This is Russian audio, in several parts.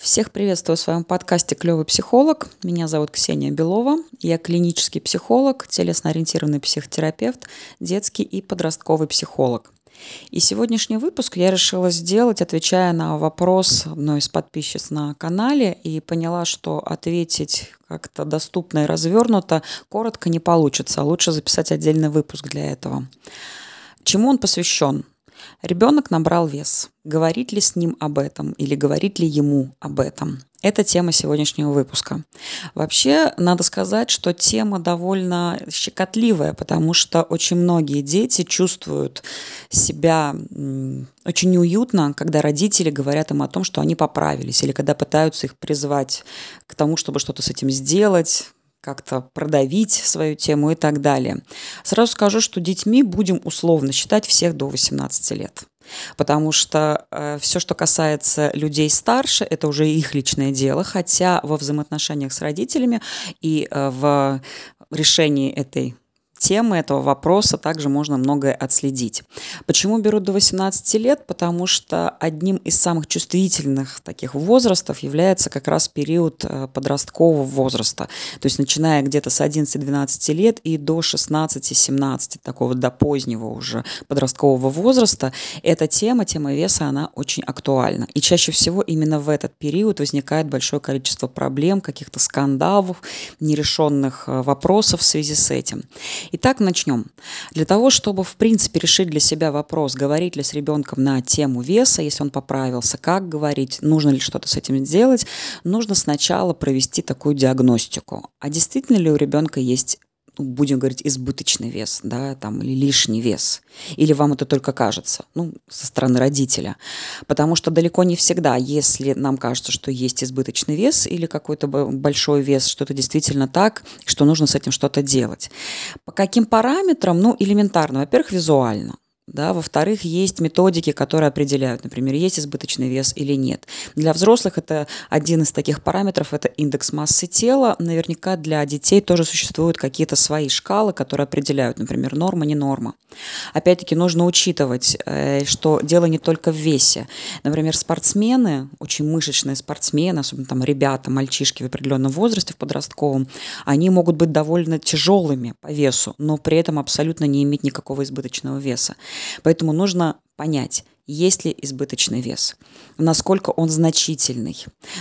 Всех приветствую в своем подкасте «Клевый психолог». Меня зовут Ксения Белова. Я клинический психолог, телесно-ориентированный психотерапевт, детский и подростковый психолог. И сегодняшний выпуск я решила сделать, отвечая на вопрос одной из подписчиц на канале, и поняла, что ответить как-то доступно и развернуто коротко не получится. Лучше записать отдельный выпуск для этого. Чему он посвящен? Ребенок набрал вес. Говорить ли с ним об этом или говорить ли ему об этом? Это тема сегодняшнего выпуска. Вообще, надо сказать, что тема довольно щекотливая, потому что очень многие дети чувствуют себя очень неуютно, когда родители говорят им о том, что они поправились, или когда пытаются их призвать к тому, чтобы что-то с этим сделать, как-то продавить свою тему и так далее. Сразу скажу, что детьми будем условно считать всех до 18 лет. Потому что э, все, что касается людей старше, это уже их личное дело, хотя во взаимоотношениях с родителями и э, в решении этой темы этого вопроса также можно многое отследить. Почему берут до 18 лет? Потому что одним из самых чувствительных таких возрастов является как раз период э, подросткового возраста. То есть начиная где-то с 11-12 лет и до 16-17, такого до позднего уже подросткового возраста, эта тема, тема веса, она очень актуальна. И чаще всего именно в этот период возникает большое количество проблем, каких-то скандалов, нерешенных э, вопросов в связи с этим. Итак, начнем. Для того, чтобы, в принципе, решить для себя вопрос, говорить ли с ребенком на тему веса, если он поправился, как говорить, нужно ли что-то с этим сделать, нужно сначала провести такую диагностику. А действительно ли у ребенка есть будем говорить, избыточный вес, да, там, или лишний вес. Или вам это только кажется, ну, со стороны родителя. Потому что далеко не всегда, если нам кажется, что есть избыточный вес или какой-то большой вес, что это действительно так, что нужно с этим что-то делать. По каким параметрам? Ну, элементарно. Во-первых, визуально. Да? Во-вторых, есть методики, которые определяют, например, есть избыточный вес или нет. Для взрослых это один из таких параметров, это индекс массы тела. Наверняка для детей тоже существуют какие-то свои шкалы, которые определяют, например, норма, не норма. Опять-таки нужно учитывать, э, что дело не только в весе. Например, спортсмены, очень мышечные спортсмены, особенно там ребята, мальчишки в определенном возрасте, в подростковом, они могут быть довольно тяжелыми по весу, но при этом абсолютно не иметь никакого избыточного веса. Поэтому нужно понять, есть ли избыточный вес, насколько он значительный.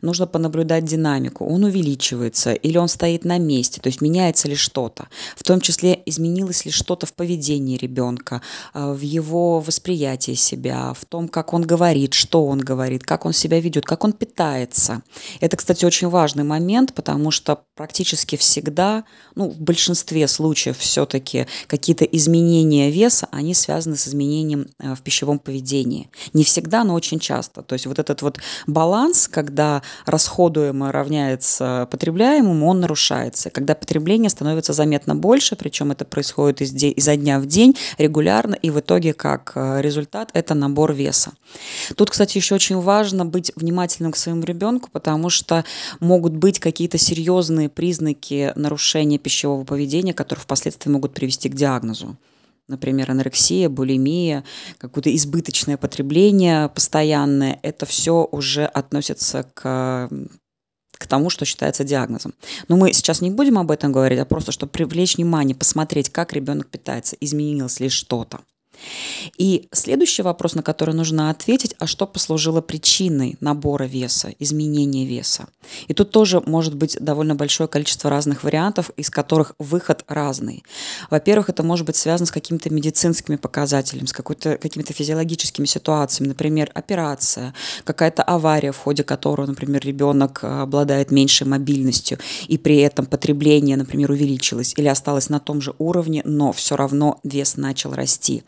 Нужно понаблюдать динамику, он увеличивается или он стоит на месте, то есть меняется ли что-то. В том числе изменилось ли что-то в поведении ребенка, а, в его восприятии себя, в том, как он говорит, что он говорит, как он себя ведет, как он питается. Это, кстати, очень важный момент, потому что практически всегда, ну, в большинстве случаев все-таки какие-то изменения веса, они связаны с изменением э, в пищевом поведении потребления. Не всегда, но очень часто. То есть вот этот вот баланс, когда расходуемое равняется потребляемому, он нарушается. Когда потребление становится заметно больше, причем это происходит из изо дня в день регулярно, и в итоге как э, результат это набор веса. Тут, кстати, еще очень важно быть внимательным к своему ребенку, потому что могут быть какие-то серьезные признаки нарушения пищевого поведения, которые впоследствии могут привести к диагнозу например, анорексия, булимия, какое-то избыточное потребление постоянное, это все уже относится к к тому, что считается диагнозом. Но мы сейчас не будем об этом говорить, а просто, чтобы привлечь внимание, посмотреть, как ребенок питается, изменилось ли что-то. И следующий вопрос, на который нужно ответить, а что послужило причиной набора веса, изменения веса? И тут тоже может быть довольно большое количество разных вариантов, из которых выход разный. Во-первых, это может быть связано с какими-то медицинскими показателями, с какими-то физиологическими ситуациями, например, операция, какая-то авария, в ходе которой, например, ребенок э, обладает меньшей мобильностью, и при этом потребление, например, увеличилось или осталось на том же уровне, но все равно вес начал расти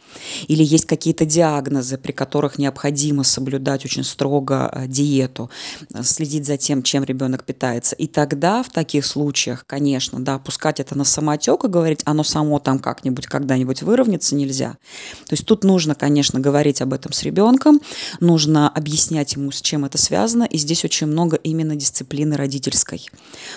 или есть какие-то диагнозы, при которых необходимо соблюдать очень строго э, диету, э, следить за тем, чем ребенок питается. И тогда в таких случаях, конечно, да, пускать это на самотек и говорить, оно само там как-нибудь когда-нибудь выровняться нельзя. То есть тут нужно, конечно, говорить об этом с ребенком, нужно объяснять ему, с чем это связано, и здесь очень много именно дисциплины родительской.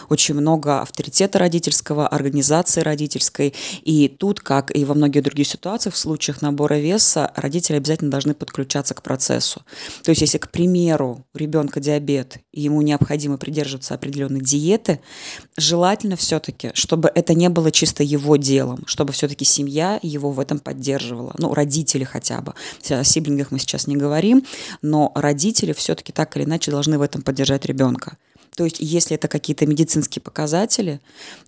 Очень много авторитета родительского, организации родительской. И тут, как и во многих других ситуациях, в случаях набора веса родители обязательно должны подключаться к процессу. То есть, если, к примеру, у ребенка диабет, и ему необходимо придерживаться определенной диеты, желательно все-таки, чтобы это не было чисто его делом, чтобы все-таки семья его в этом поддерживала. Ну, родители хотя бы. О сиблингах мы сейчас не говорим, но родители все-таки так или иначе должны в этом поддержать ребенка. То есть, если это какие-то медицинские показатели,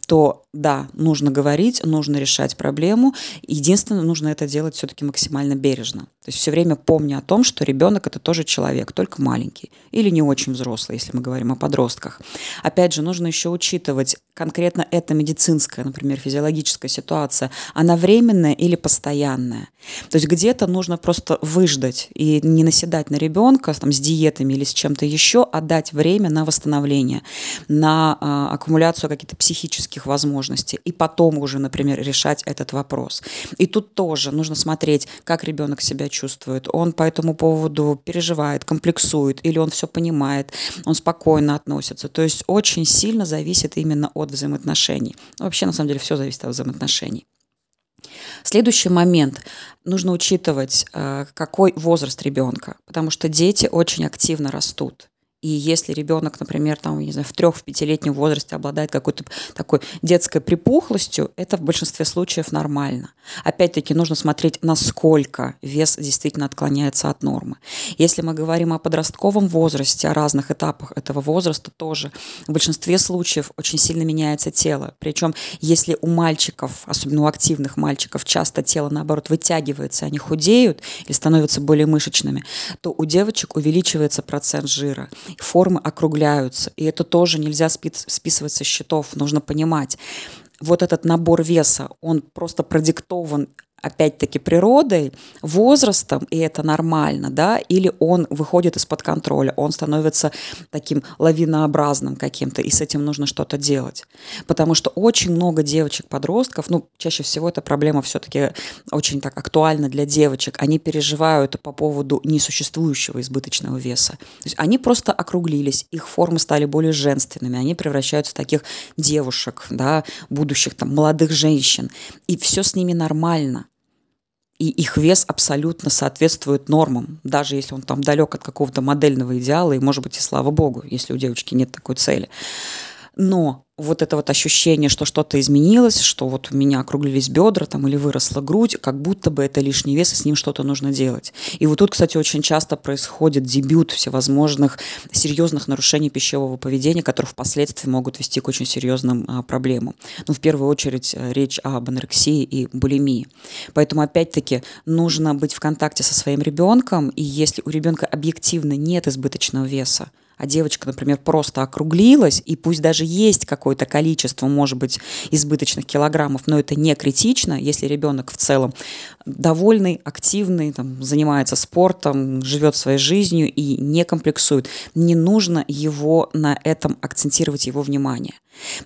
то да, нужно говорить, нужно решать проблему. Единственное, нужно это делать все-таки максимально бережно. То есть все время помня о том, что ребенок это тоже человек, только маленький или не очень взрослый, если мы говорим о подростках. Опять же, нужно еще учитывать конкретно эта медицинская, например, физиологическая ситуация, она временная или постоянная. То есть где-то нужно просто выждать и не наседать на ребенка там, с диетами или с чем-то еще, а дать время на восстановление, на э, аккумуляцию каких-то психических возможностей, и потом уже, например, решать этот вопрос. И тут тоже нужно смотреть, как ребенок себя чувствует. Он по этому поводу переживает, комплексует, или он все понимает, он спокойно относится. То есть очень сильно зависит именно от взаимоотношений. Вообще, на самом деле, все зависит от взаимоотношений. Следующий момент. Нужно учитывать, э, какой возраст ребенка, потому что дети очень активно растут. И если ребенок, например, там, не знаю, в трех, в пятилетнем возрасте обладает какой-то такой детской припухлостью, это в большинстве случаев нормально. Опять-таки нужно смотреть, насколько вес действительно отклоняется от нормы. Если мы говорим о подростковом возрасте, о разных этапах этого возраста тоже, в большинстве случаев очень сильно меняется тело. Причем, если у мальчиков, особенно у активных мальчиков, часто тело, наоборот, вытягивается, они худеют или становятся более мышечными, то у девочек увеличивается процент жира формы округляются. И это тоже нельзя списывать со счетов. Нужно понимать, вот этот набор веса, он просто продиктован опять-таки природой, возрастом, и это нормально, да, или он выходит из-под контроля, он становится таким лавинообразным каким-то, и с этим нужно что-то делать. Потому что очень много девочек-подростков, ну, чаще всего эта проблема все-таки очень так актуальна для девочек, они переживают по поводу несуществующего избыточного веса. То есть они просто округлились, их формы стали более женственными, они превращаются в таких девушек, да, будущих там молодых женщин, и все с ними нормально и их вес абсолютно соответствует нормам, даже если он там далек от какого-то модельного идеала, и, может быть, и слава богу, если у девочки нет такой цели. Но вот это вот ощущение, что что-то изменилось, что вот у меня округлились бедра там, или выросла грудь, как будто бы это лишний вес, и с ним что-то нужно делать. И вот тут, кстати, очень часто происходит дебют всевозможных серьезных нарушений пищевого поведения, которые впоследствии могут вести к очень серьезным а, проблемам. Ну, в первую очередь, э, речь об анорексии и булимии. Поэтому, опять-таки, нужно быть в контакте со своим ребенком, и если у ребенка объективно нет избыточного веса, а девочка, например, просто округлилась, и пусть даже есть какое-то количество, может быть, избыточных килограммов, но это не критично, если ребенок в целом довольный, активный, там, занимается спортом, живет своей жизнью и не комплексует. Не нужно его на этом акцентировать его внимание.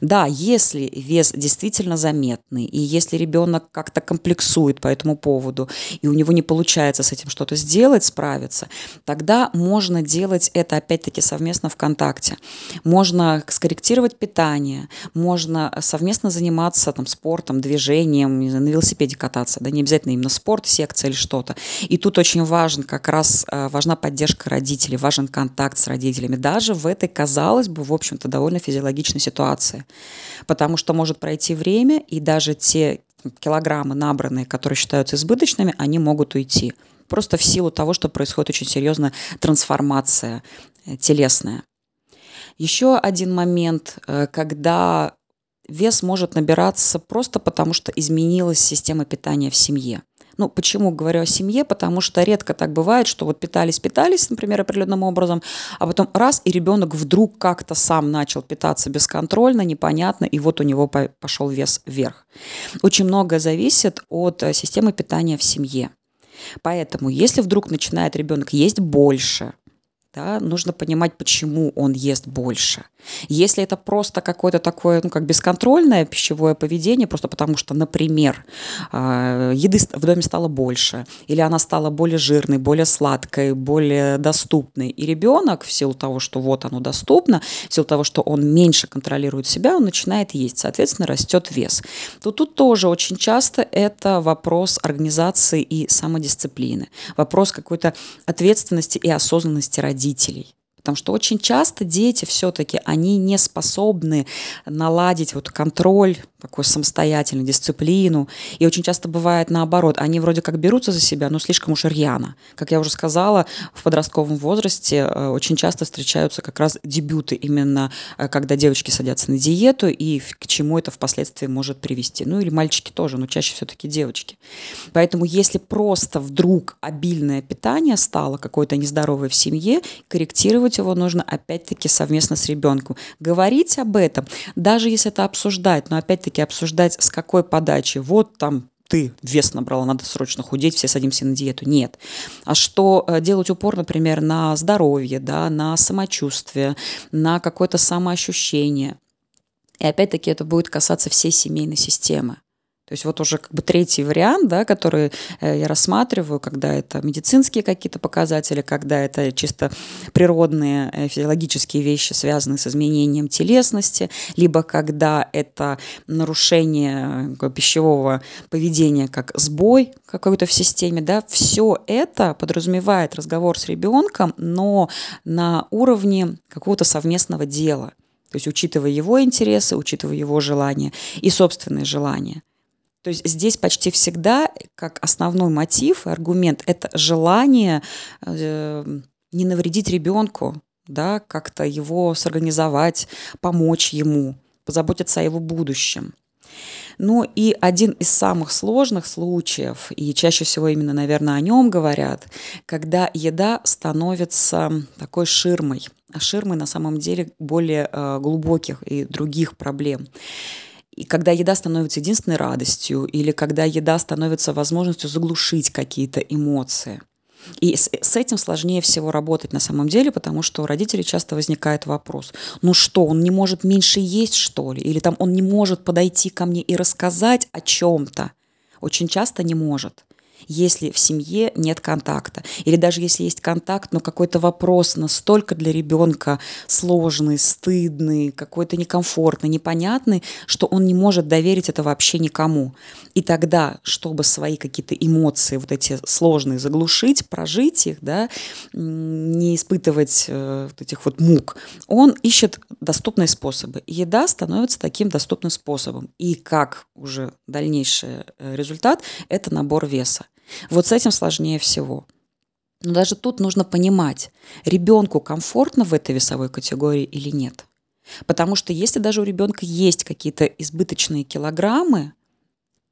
Да, если вес действительно заметный, и если ребенок как-то комплексует по этому поводу, и у него не получается с этим что-то сделать, справиться, тогда можно делать это опять-таки совместно ВКонтакте. Можно скорректировать питание, можно совместно заниматься там, спортом, движением, на велосипеде кататься, да, не обязательно именно спорт, секция или что-то. И тут очень важен как раз, э, важна поддержка родителей, важен контакт с родителями, даже в этой, казалось бы, в общем-то, довольно физиологичной ситуации ситуации. Потому что может пройти время, и даже те килограммы набранные, которые считаются избыточными, они могут уйти. Просто в силу того, что происходит очень серьезная трансформация э, телесная. Еще один момент, э, когда вес может набираться просто потому, что изменилась система питания в семье. Ну, почему говорю о семье? Потому что редко так бывает, что вот питались-питались, например, определенным образом, а потом раз, и ребенок вдруг как-то сам начал питаться бесконтрольно, непонятно, и вот у него пошел вес вверх. Очень многое зависит от э, системы питания в семье. Поэтому, если вдруг начинает ребенок есть больше, да, нужно понимать, почему он ест больше. Если это просто какое-то такое, ну, как бесконтрольное пищевое поведение, просто потому что, например, а, еды в доме стало больше, или она стала более жирной, более сладкой, более доступной, и ребенок в силу того, что вот оно доступно, в силу того, что он меньше контролирует себя, он начинает есть, соответственно, растет вес. То тут тоже очень часто это вопрос организации и самодисциплины, вопрос какой-то ответственности и осознанности родителей. Потому что очень часто дети все-таки, они не способны наладить вот контроль, такую самостоятельную дисциплину. И очень часто бывает наоборот. Они вроде как берутся за себя, но слишком уж рьяно. Как я уже сказала, в подростковом возрасте э, очень часто встречаются как раз дебюты именно, э, когда девочки садятся на диету и к чему это впоследствии может привести. Ну или мальчики тоже, но чаще все-таки девочки. Поэтому если просто вдруг обильное питание стало какое-то нездоровое в семье, корректировать делать его нужно опять-таки совместно с ребенком. Говорить об этом, даже если это обсуждать, но опять-таки обсуждать с какой подачи. Вот там ты вес набрала, надо срочно худеть, все садимся на диету. Нет. А что э, делать упор, например, на здоровье, да, на самочувствие, на какое-то самоощущение. И опять-таки это будет касаться всей семейной системы. То есть вот уже как бы третий вариант, да, который э, я рассматриваю, когда это медицинские какие-то показатели, когда это чисто природные э, физиологические вещи, связанные с изменением телесности, либо когда это нарушение э, пищевого поведения, как сбой какой-то в системе, да, все это подразумевает разговор с ребенком, но на уровне какого-то совместного дела. То есть учитывая его интересы, учитывая его желания и собственные желания – то есть здесь почти всегда как основной мотив и аргумент это желание э, не навредить ребенку, да, как-то его сорганизовать, помочь ему, позаботиться о его будущем. Ну и один из самых сложных случаев, и чаще всего именно, наверное, о нем говорят, когда еда становится такой ширмой, а ширмой на самом деле более э, глубоких и других проблем. И когда еда становится единственной радостью, или когда еда становится возможностью заглушить какие-то эмоции. И с, с этим сложнее всего работать на самом деле, потому что у родителей часто возникает вопрос, ну что, он не может меньше есть, что ли? Или там он не может подойти ко мне и рассказать о чем-то? Очень часто не может если в семье нет контакта. Или даже если есть контакт, но какой-то вопрос настолько для ребенка сложный, стыдный, какой-то некомфортный, непонятный, что он не может доверить это вообще никому. И тогда, чтобы свои какие-то эмоции, вот эти сложные, заглушить, прожить их, да, не испытывать э, вот этих вот мук, он ищет доступные способы. Еда становится таким доступным способом. И как уже дальнейший э, результат – это набор веса. Вот с этим сложнее всего. Но даже тут нужно понимать, ребенку комфортно в этой весовой категории или нет. Потому что если даже у ребенка есть какие-то избыточные килограммы,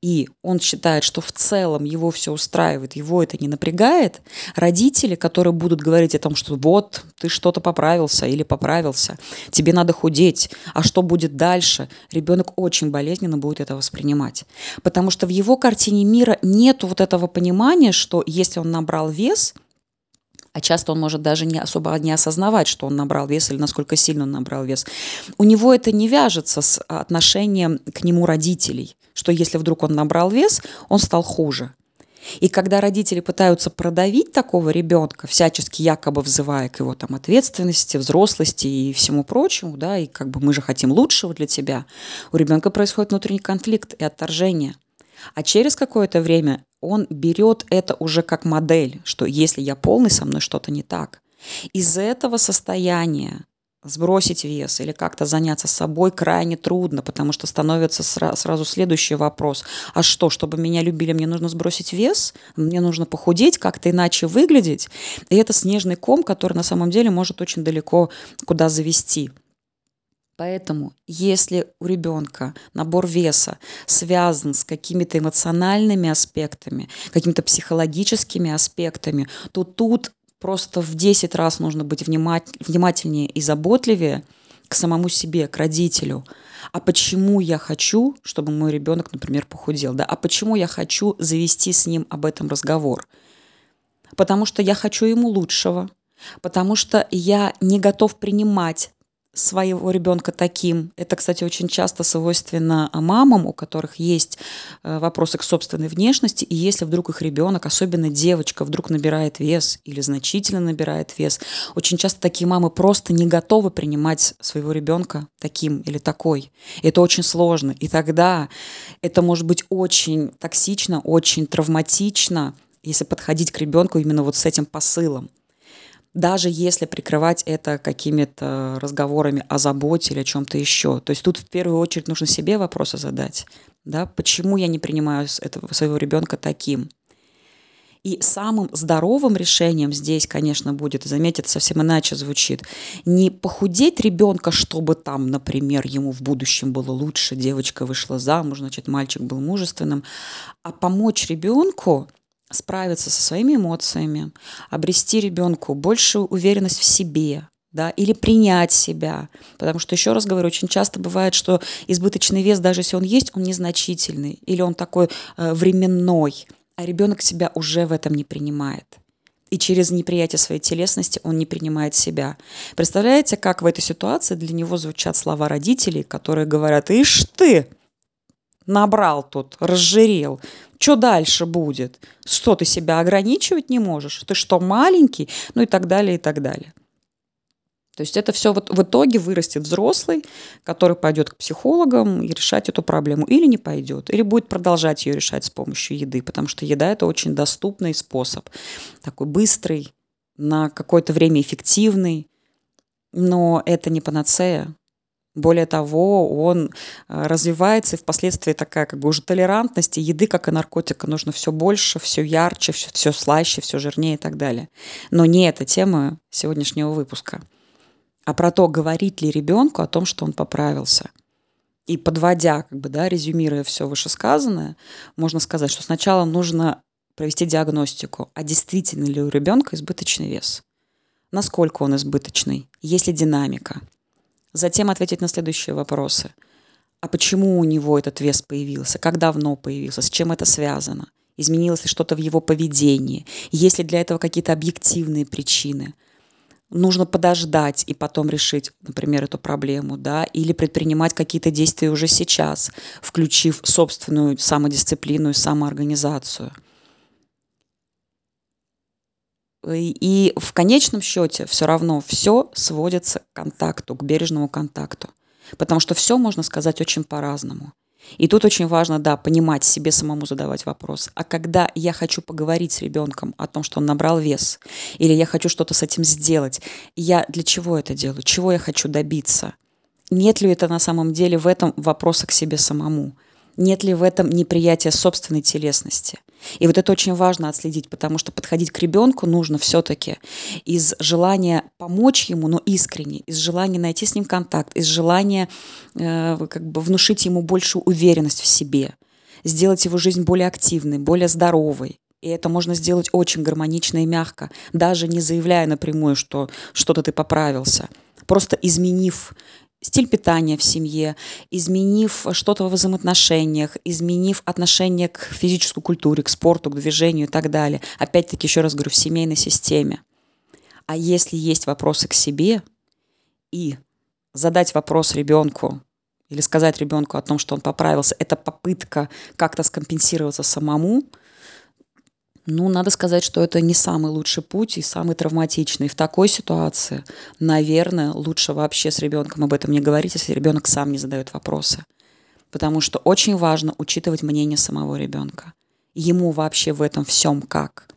и он считает, что в целом его все устраивает, его это не напрягает, родители, которые будут говорить о том, что вот ты что-то поправился или поправился, тебе надо худеть, а что будет дальше, ребенок очень болезненно будет это воспринимать. Потому что в его картине мира нет вот этого понимания, что если он набрал вес, а часто он может даже не особо не осознавать, что он набрал вес или насколько сильно он набрал вес. У него это не вяжется с отношением к нему родителей что если вдруг он набрал вес, он стал хуже. И когда родители пытаются продавить такого ребенка, всячески якобы взывая к его там ответственности, взрослости и всему прочему, да, и как бы мы же хотим лучшего для тебя, у ребенка происходит внутренний конфликт и отторжение. А через какое-то время он берет это уже как модель, что если я полный, со мной что-то не так. Из этого состояния сбросить вес или как-то заняться собой крайне трудно, потому что становится сра- сразу следующий вопрос. А что, чтобы меня любили, мне нужно сбросить вес? Мне нужно похудеть, как-то иначе выглядеть? И это снежный ком, который на самом деле может очень далеко куда завести. Поэтому, если у ребенка набор веса связан с какими-то эмоциональными аспектами, какими-то психологическими аспектами, то тут просто в 10 раз нужно быть внимательнее и заботливее к самому себе, к родителю. А почему я хочу, чтобы мой ребенок, например, похудел? Да? А почему я хочу завести с ним об этом разговор? Потому что я хочу ему лучшего. потому что я не готов принимать своего ребенка таким. Это, кстати, очень часто свойственно мамам, у которых есть э, вопросы к собственной внешности, и если вдруг их ребенок, особенно девочка, вдруг набирает вес или значительно набирает вес, очень часто такие мамы просто не готовы принимать своего ребенка таким или такой. Это очень сложно. И тогда это может быть очень токсично, очень травматично, если подходить к ребенку именно вот с этим посылом даже если прикрывать это какими-то разговорами о заботе или о чем-то еще. То есть тут в первую очередь нужно себе вопросы задать. Да? Почему я не принимаю этого своего ребенка таким? И самым здоровым решением здесь, конечно, будет, заметьте, это совсем иначе звучит, не похудеть ребенка, чтобы там, например, ему в будущем было лучше, девочка вышла замуж, значит, мальчик был мужественным, а помочь ребенку справиться со своими эмоциями, обрести ребенку большую уверенность в себе, да, или принять себя. Потому что, еще раз говорю, очень часто бывает, что избыточный вес, даже если он есть, он незначительный, или он такой э, временной, а ребенок себя уже в этом не принимает. И через неприятие своей телесности он не принимает себя. Представляете, как в этой ситуации для него звучат слова родителей, которые говорят, ишь ты, набрал тут, разжирел. Что дальше будет? Что, ты себя ограничивать не можешь? Ты что, маленький? Ну и так далее, и так далее. То есть это все вот в итоге вырастет взрослый, который пойдет к психологам и решать эту проблему. Или не пойдет, или будет продолжать ее решать с помощью еды, потому что еда – это очень доступный способ. Такой быстрый, на какое-то время эффективный, но это не панацея. Более того, он э, развивается, и впоследствии такая как бы уже толерантность, и еды, как и наркотика, нужно все больше, все ярче, все, все слаще, все жирнее и так далее. Но не эта тема сегодняшнего выпуска, а про то, говорить ли ребенку о том, что он поправился. И подводя, как бы, да, резюмируя все вышесказанное, можно сказать, что сначала нужно провести диагностику, а действительно ли у ребенка избыточный вес, насколько он избыточный, есть ли динамика – Затем ответить на следующие вопросы. А почему у него этот вес появился? Как давно появился? С чем это связано? Изменилось ли что-то в его поведении? Есть ли для этого какие-то объективные причины? Нужно подождать и потом решить, например, эту проблему, да, или предпринимать какие-то действия уже сейчас, включив собственную самодисциплину и самоорганизацию – и в конечном счете все равно все сводится к контакту, к бережному контакту. Потому что все можно сказать очень по-разному. И тут очень важно, да, понимать себе самому задавать вопрос. А когда я хочу поговорить с ребенком о том, что он набрал вес, или я хочу что-то с этим сделать, я для чего это делаю? Чего я хочу добиться? Нет ли это на самом деле в этом вопроса к себе самому? Нет ли в этом неприятия собственной телесности? И вот это очень важно отследить, потому что подходить к ребенку нужно все-таки из желания помочь ему, но искренне, из желания найти с ним контакт, из желания э, как бы внушить ему большую уверенность в себе, сделать его жизнь более активной, более здоровой. И это можно сделать очень гармонично и мягко, даже не заявляя напрямую, что что-то ты поправился. Просто изменив стиль питания в семье, изменив что-то в взаимоотношениях, изменив отношение к физической культуре, к спорту, к движению и так далее. Опять-таки, еще раз говорю, в семейной системе. А если есть вопросы к себе и задать вопрос ребенку или сказать ребенку о том, что он поправился, это попытка как-то скомпенсироваться самому – ну, надо сказать, что это не самый лучший путь и самый травматичный. В такой ситуации, наверное, лучше вообще с ребенком об этом не говорить, если ребенок сам не задает вопросы. Потому что очень важно учитывать мнение самого ребенка. Ему вообще в этом всем как.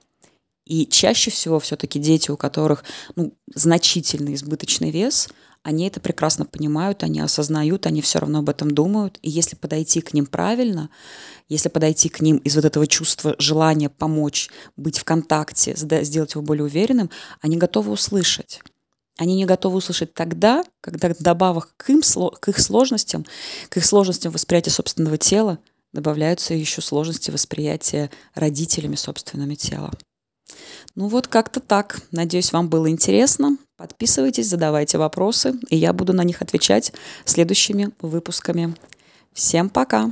И чаще всего все-таки дети, у которых ну, значительный избыточный вес, они это прекрасно понимают, они осознают, они все равно об этом думают. И если подойти к ним правильно, если подойти к ним из вот этого чувства желания помочь, быть в контакте, сделать его более уверенным, они готовы услышать. Они не готовы услышать тогда, когда добавок к, им, к их сложностям, к их сложностям восприятия собственного тела добавляются еще сложности восприятия родителями собственными тела. Ну вот как-то так. Надеюсь, вам было интересно. Подписывайтесь, задавайте вопросы, и я буду на них отвечать следующими выпусками. Всем пока!